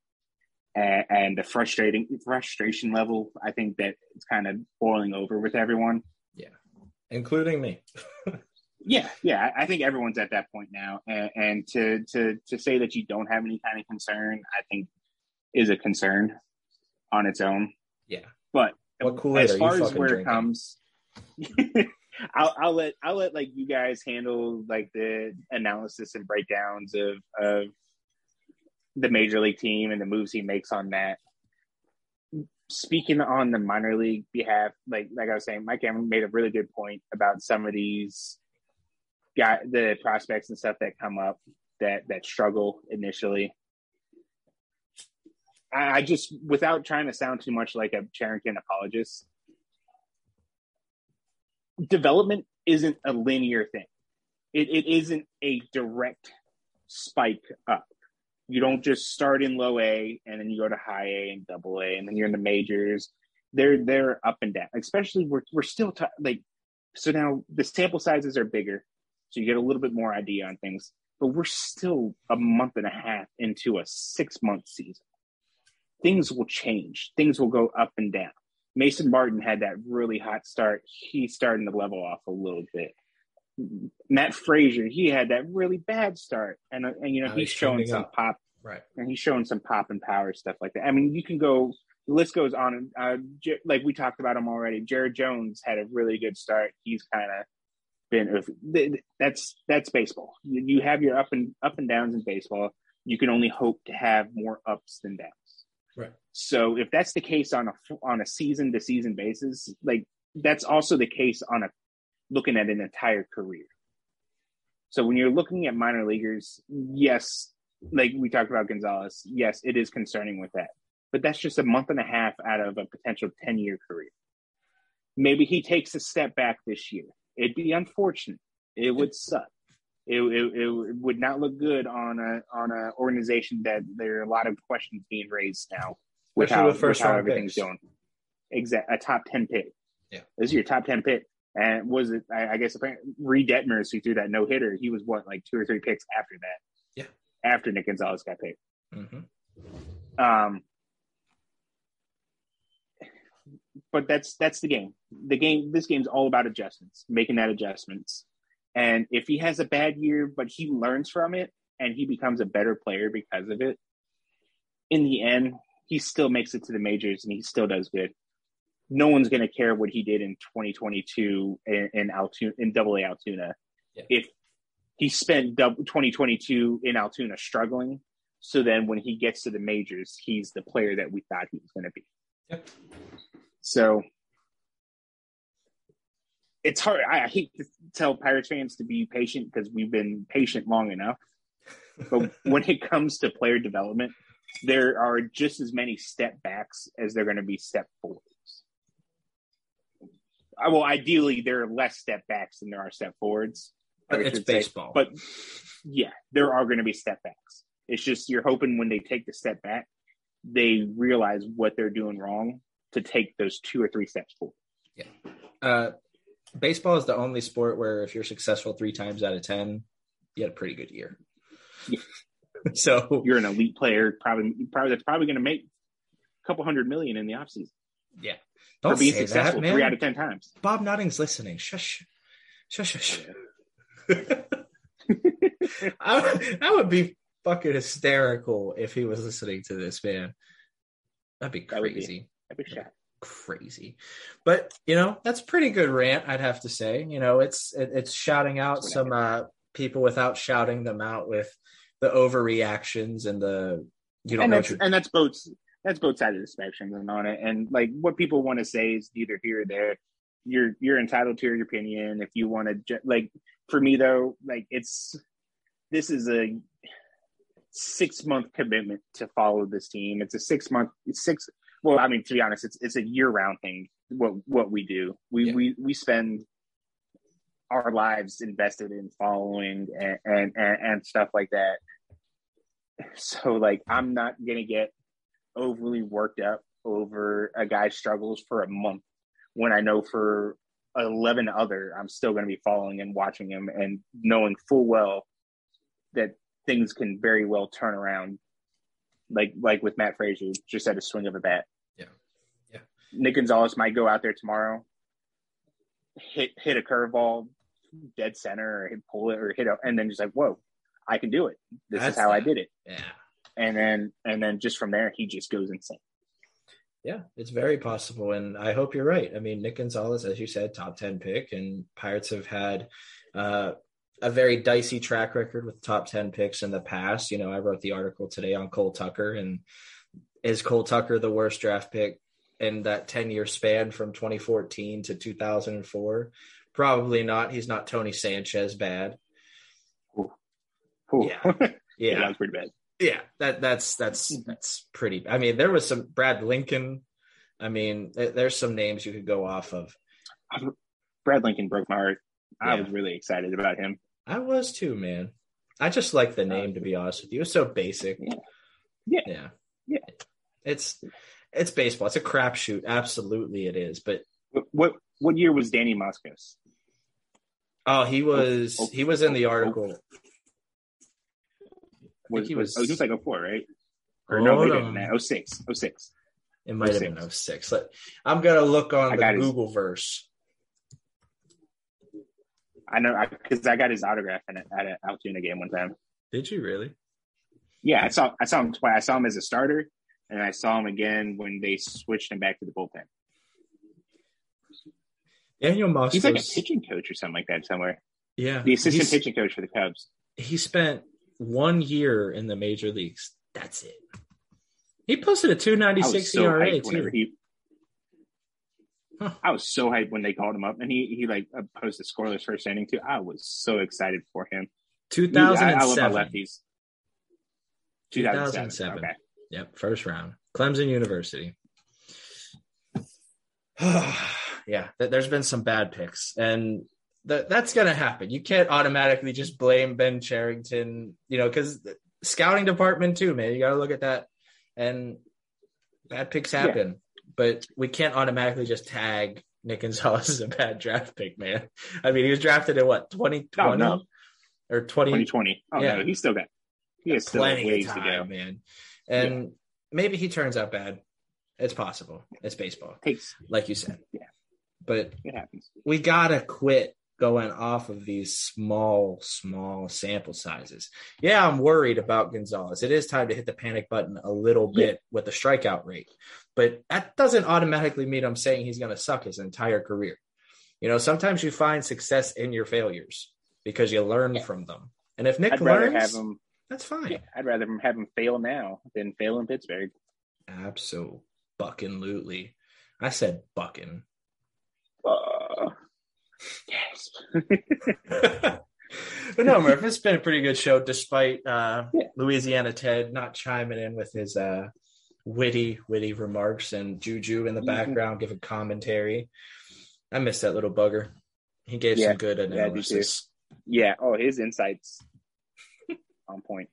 and, and the frustrating frustration level. I think that it's kind of boiling over with everyone. Yeah. including me. yeah, yeah, I think everyone's at that point now, and, and to to to say that you don't have any kind of concern, I think is a concern on its own. Yeah, but as far as where drinking? it comes. I'll, I'll let I'll let like you guys handle like the analysis and breakdowns of of the major league team and the moves he makes on that. Speaking on the minor league behalf, like like I was saying, Mike Cameron made a really good point about some of these guy the prospects and stuff that come up that that struggle initially. I, just without trying to sound too much like a Cherington apologist, development isn't a linear thing. It, it isn't a direct spike up. You don't just start in low A and then you go to high A and double A and then you're in the majors. They're they're up and down. Especially we're we're still t- like so now the sample sizes are bigger, so you get a little bit more idea on things. But we're still a month and a half into a six month season. Things will change. Things will go up and down. Mason Martin had that really hot start. He's starting to level off a little bit. Matt Fraizer, he had that really bad start, and and you know he's, he's showing some up. pop, right? And he's showing some pop and power stuff like that. I mean, you can go. The list goes on. Uh, like we talked about him already. Jared Jones had a really good start. He's kind of been. That's that's baseball. You have your up and up and downs in baseball. You can only hope to have more ups than downs. So if that's the case on a on a season to season basis, like that's also the case on a looking at an entire career. So when you're looking at minor leaguers, yes, like we talked about Gonzales, yes, it is concerning with that. But that's just a month and a half out of a potential 10 year career. Maybe he takes a step back this year. It'd be unfortunate. It would suck. It, it, it would not look good on a on an organization that there are a lot of questions being raised now with how, with how everything's picks. going. Exact a top ten pick. Yeah, this is your top ten pick. And was it? I, I guess apparently Reid Detmers who threw that no hitter. He was what like two or three picks after that. Yeah, after Nick Gonzales got picked. Mm-hmm. Um, but that's that's the game. The game. This game's all about adjustments, making that adjustments. And if he has a bad year, but he learns from it and he becomes a better player because of it, in the end, he still makes it to the majors and he still does good. No one's going to care what he did in 2022 in, in Altoona, in Double A Altoona. Yeah. If he spent 2022 in Altoona struggling, so then when he gets to the majors, he's the player that we thought he was going to be. Yep. So it's hard. I hate to tell Pirates fans to be patient because we've been patient long enough. But when it comes to player development, there are just as many step backs as there are going to be step forwards. Well, ideally, there are less step backs than there are step forwards. But it's baseball. Say. But yeah, there are going to be step backs. It's just you're hoping when they take the step back, they realize what they're doing wrong to take those two or three steps forward. Yeah. Uh, baseball is the only sport where if you're successful three times out of ten, you had a pretty good year. Yeah. so you're an elite player, probably probably that's probably going to make a couple hundred million in the offseason. Yeah. Don't for being successful that, three out of ten times. Bob Nutting's listening. Shush. Shush shush. I, I would be fucking hysterical if he was listening to this, man. That'd be crazy. That would be, that'd be crazy. But you know, that's pretty good rant, I'd have to say. You know, it's it, it's shouting out some uh, people without shouting them out with the overreactions and the you don't know and that's, and that's both that's both sides of the spectrum and on it. And like what people want to say is either here or there. You're you're entitled to your opinion. If you want to, like for me though, like it's this is a six month commitment to follow this team. It's a six month six well, I mean, to be honest, it's it's a year round thing. What what we do, we yeah. we we spend our lives invested in following and, and and, and stuff like that. So, like, I'm not gonna get overly worked up over a guy struggles for a month when I know for 11 other, I'm still going to be following and watching him and knowing full well that things can very well turn around. Like, like with Matt Fraizer, just at a swing of a bat. Nick Gonzales might go out there tomorrow hit hit a curveball dead center or hit pull it or hit a, and then just like whoa, I can do it. This That's is how I did it. Yeah. And then and then just from there he just goes insane. Yeah, it's very possible. And I hope you're right. I mean, Nick Gonzales, as you said, top 10 pick, and Pirates have had uh, a very dicey track record with top 10 picks in the past. You know, I wrote the article today on Cole Tucker, and is Cole Tucker the worst draft pick in that 10 year span from 2014 to 2004? Probably not. He's not Tony Sanchez bad. Ooh. Yeah. yeah, that Yeah. was pretty bad. Yeah, that that's that's hmm. that's pretty. I mean, there was some Brad Lincoln. I mean, th- there's some names you could go off of. Brad Lincoln broke my heart. I was really excited about him. I was too, man. I just like the name uh, to be honest with you. It's so basic. Yeah. Yeah. Yeah. Yeah. It's it's baseball. It's a crapshoot. Absolutely it is. But What what, what year was Danny Moskos? oh, he oh, was oh, he was in the oh, oh. article. Was, he was, was- oh, he was like 04, right? Or no, Hold later on. 06. 06. It might have been 06. 06. Let- I'm gonna look on I the got his- Google verse. I know because I, got his autograph in it at an Altoona game one time. Did you really? Yeah, I saw I saw him twice. I saw him as a starter, and I saw him again when they switched him back to the bullpen. Daniel Moskos. He's like a pitching coach or something like that somewhere. yeah. The assistant pitching coach for the Cubs. he spent one year in the major leagues. That's it. He posted a 296 so ERA too. he. Huh. I was so hyped when they called him up, and he he like uh, posted scoreless first inning too. I was so excited for him. I, I love my 2007. lefties. 2007. 2007. Okay. Yep, first round. Clemson University. yeah, th- there's been some bad picks, and th- that's going to happen. You can't automatically just blame Ben Cherington, you know, because the scouting department too, man. You got to look at that, and bad picks happen, but we can't automatically just tag Nick Gonzales as a bad draft pick, man. I mean, he was drafted in what 2020 Oh, no. or 20, 2020. Oh Yeah. no, he's still got. He has still plenty ways of to time, go. man. And maybe he turns out bad. It's possible. It's baseball, Takes like you said. Yeah. But it happens. we gotta quit going off of these small, small sample sizes. Yeah, I'm worried about Gonzales. It is time to hit the panic button a little Yeah. bit with the strikeout rate, but that doesn't automatically mean I'm saying he's going to suck his entire career. You know, sometimes you find success in your failures because you learn Yeah. from them. And if Nick I'd learns, have him. That's fine. Yeah, I'd rather him have him fail now than fail in Pittsburgh. Absolutely. I said bucking. Uh, yes. but no, Murph, it's been a pretty good show despite uh, Yeah. Louisiana Ted not chiming in with his uh, witty, witty remarks and Juju in the Mhm. background giving commentary. I miss that little bugger. He gave Yeah. some good I do too. analysis. yeah. Oh, his insights on point.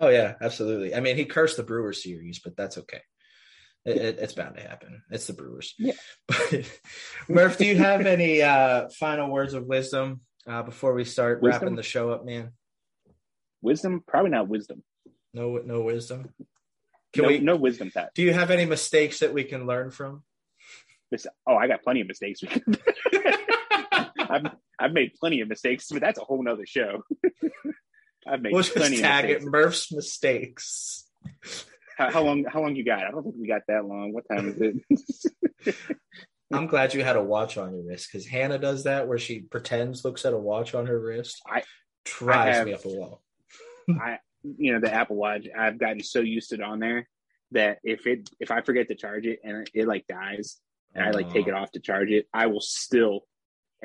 oh, yeah, absolutely. I mean, he cursed the Brewers series, but that's okay. It, it, it's bound to happen. It's the Brewers. Yeah. But Murph, do you have any uh, final words of wisdom uh, before we start Wisdom? wrapping the show up, man? Wisdom, probably not wisdom. No, no wisdom. Can no, we? no wisdom Pat. Do you have any mistakes that we can learn from? This, oh, I got plenty of mistakes. I've I've made plenty of mistakes, but that's a whole nother show. I've made We'll just plenty tag of it mistakes. Murph's mistakes. How, how long? How long you got? I don't think we got that long. What time is it? I'm glad you had a watch on your wrist because Hannah does that where she pretends looks at a watch on her wrist. I- drives I have- me up a wall. I, you know, the Apple Watch. I've gotten so used to it on there that if it if I forget to charge it and it, it like dies and I like take it off to charge it, I will still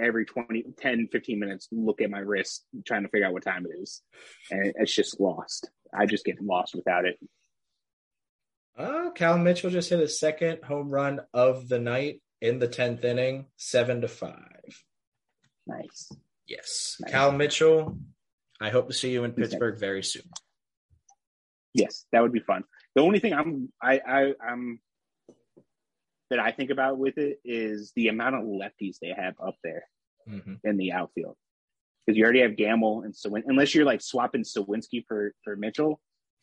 every 20, 10, 15 minutes look at my wrist trying to figure out what time it is, and it's just lost. I just get lost without it. Oh, Cal Mitchell just hit his second home run of the night in the tenth inning, seven to five. Nice. Yes, Nice. Cal Mitchell. I hope to see you in Pittsburgh very soon. Yes, that would be fun. The only thing I'm I, I I'm that I think about with it is the amount of lefties they have up there hmm in the outfield. Because you already have Gamel and Sawin unless you're like swapping Suwinski for for Mitchell,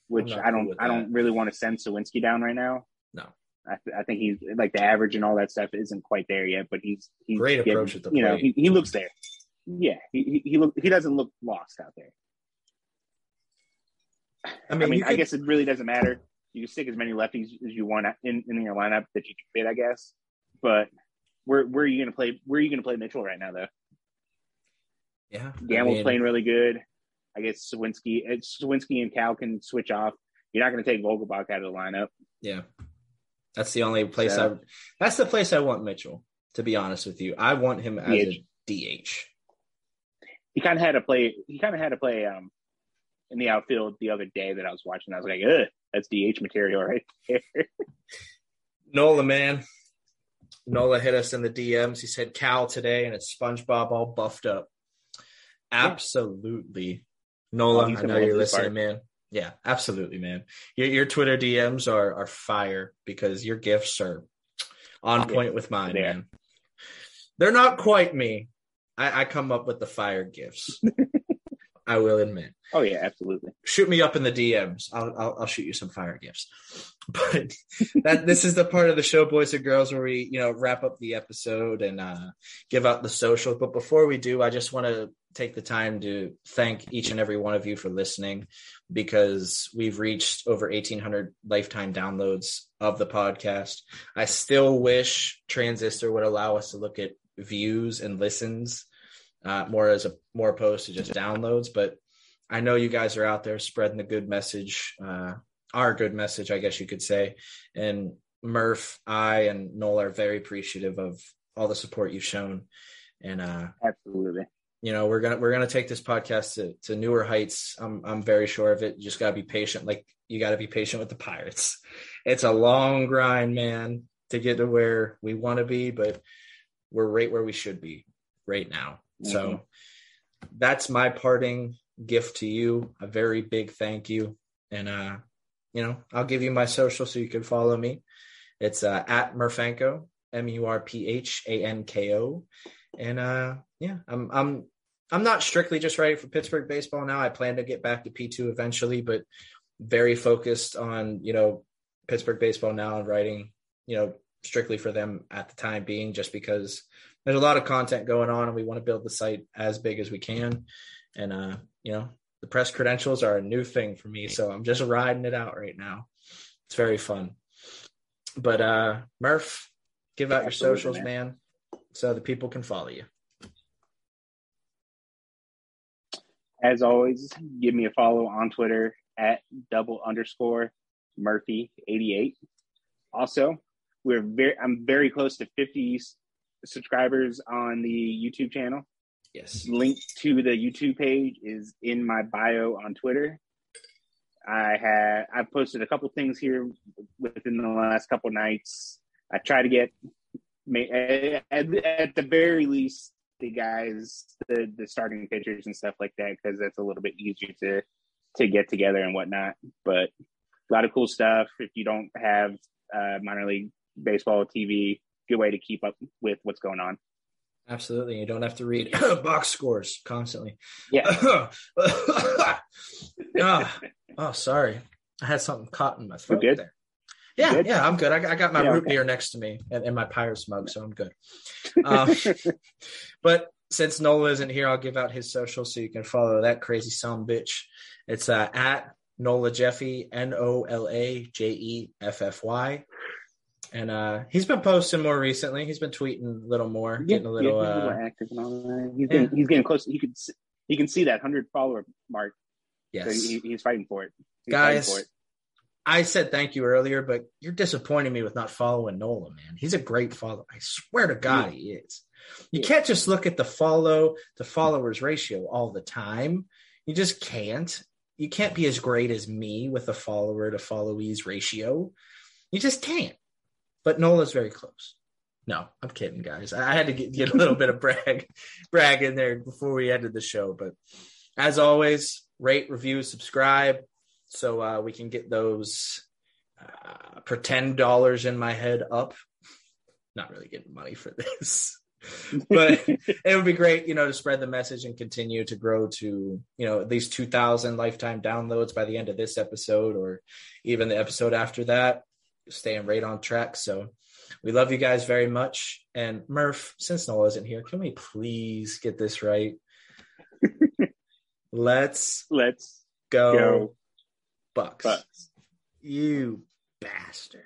which I don't I don't really want to send Suwinski down right now. No. I, th- I think he's like the average and all that stuff isn't quite there yet, but he's he's Great getting- approach at the you know plate. he, he looks there. Yeah, he he he, look, he doesn't look lost out there. I I mean, mean, I could- guess it really doesn't matter. You can stick as many lefties as you want in, in your lineup that you can fit, I guess. But where where are you going to play? Where are you going to play Mitchell right now, though? yeah, I Gamel's mean, playing really good. I guess Suwinski, it's Suwinski and Cal can switch off. You're not going to take Vogelbach out of the lineup. Yeah, that's the only place So- I. That's the place I want Mitchell. To be honest with you, I want him as a DH. He kind of had to play. He kind of had to play um in the outfield the other day that I was watching. I was like, Ugh, that's DH material right there. Nola, man. Nola hit us in the DMs. He said Cal today, and it's SpongeBob all buffed up. Absolutely. Nola, Oh, I know you're listening, part. man. Yeah, absolutely, man. Your, your Twitter DMs are are fire because your gifts are on Yeah, point with mine, man. They're not quite me. I, I come up with the fire gifts. I will admit oh yeah, absolutely. shoot me up in the DMs. I'll, I'll I'll shoot you some fire gifts. But that this is the part of the show, boys and girls, where we you know wrap up the episode and uh, give out the socials. But before we do, I just want to take the time to thank each and every one of you for listening because we've reached over 1800 lifetime downloads of the podcast. I still wish Transistor would allow us to look at views and listens uh, more as a more opposed to just downloads, but I know you guys are out there spreading the good message, uh, our good message, I guess you could say. And Murph, I, and Noel are very appreciative of all the support you've shown. And uh, Absolutely. you know, we're gonna we're gonna take this podcast to, to newer heights. I'm I'm very sure of it. You just gotta be patient. Like you gotta be patient with the Pirates. It's a long grind, man, to get to where we want to be, but we're right where we should be right now. So Mhm. that's my parting gift to you. A very big thank you. And uh, you know, I'll give you my social so you can follow me. It's uh at Murphanko, M U R P H A N K O. And uh yeah, I'm I'm I'm not strictly just writing for Pittsburgh baseball now. I plan to get back to P2 eventually, but very focused on, you know, Pittsburgh baseball now and writing, you know, strictly for them at the time being, just because there's a lot of content going on and we want to build the site as big as we can. And, uh, you know, the press credentials are a new thing for me. So I'm just riding it out right now. It's very fun. But, uh, Murph, give out your Absolutely, socials, man. man, so the people can follow you. As always, give me a follow on Twitter at double underscore Murphy eighty eight. Also, we're very I'm very close to fifty s- subscribers on the YouTube channel. Yes. Link to the YouTube page is in my bio on Twitter. I had I've posted a couple things here within the last couple nights. I try to get at, at the very least the guys the the starting pitchers and stuff like that because that's a little bit easier to to get together and whatnot. But a lot of cool stuff. If you don't have uh, minor league baseball TV, good way to keep up with what's going on. Absolutely. You don't have to read box scores constantly. Yeah. oh, oh, sorry. I had something caught in my throat there. Yeah, yeah, I'm good. I, I got my Yeah, root okay. beer next to me and, and my Pirates mug, so I'm good. Um, but since Nola isn't here, I'll give out his social so you can follow that crazy son bitch. It's uh, at Nola Jeffy, N O L A J E F F Y. And uh, he's been posting more recently. He's been tweeting a little more, getting a little. yeah, uh, active and all that. He's yeah. getting he's getting close. He could s- he can see that hundred follower mark. So yes. he, he's fighting for it. He's Guys, for it. I said thank you earlier, but you're disappointing me with not following Nola, man. He's a great follower. I swear to God, he is. You Yeah. can't just look at the follow the followers ratio all the time. You just can't. You can't be as great as me with the follower to followees ratio. You just can't. But Nola's very close. No, I'm kidding, guys. I had to get, get a little bit of brag, brag in there before we ended the show. But as always, rate, review, subscribe, so uh, we can get those uh, pretend dollars in my head up. Not really getting money for this, but it would be great, you know, to spread the message and continue to grow to, you know, at least 2,000 lifetime downloads by the end of this episode or even the episode after that. Staying right on track. So we love you guys very much. And Murph, since Noah isn't here, can we please get this right? Let's Let's go, go Bucks. Bucks. You bastard.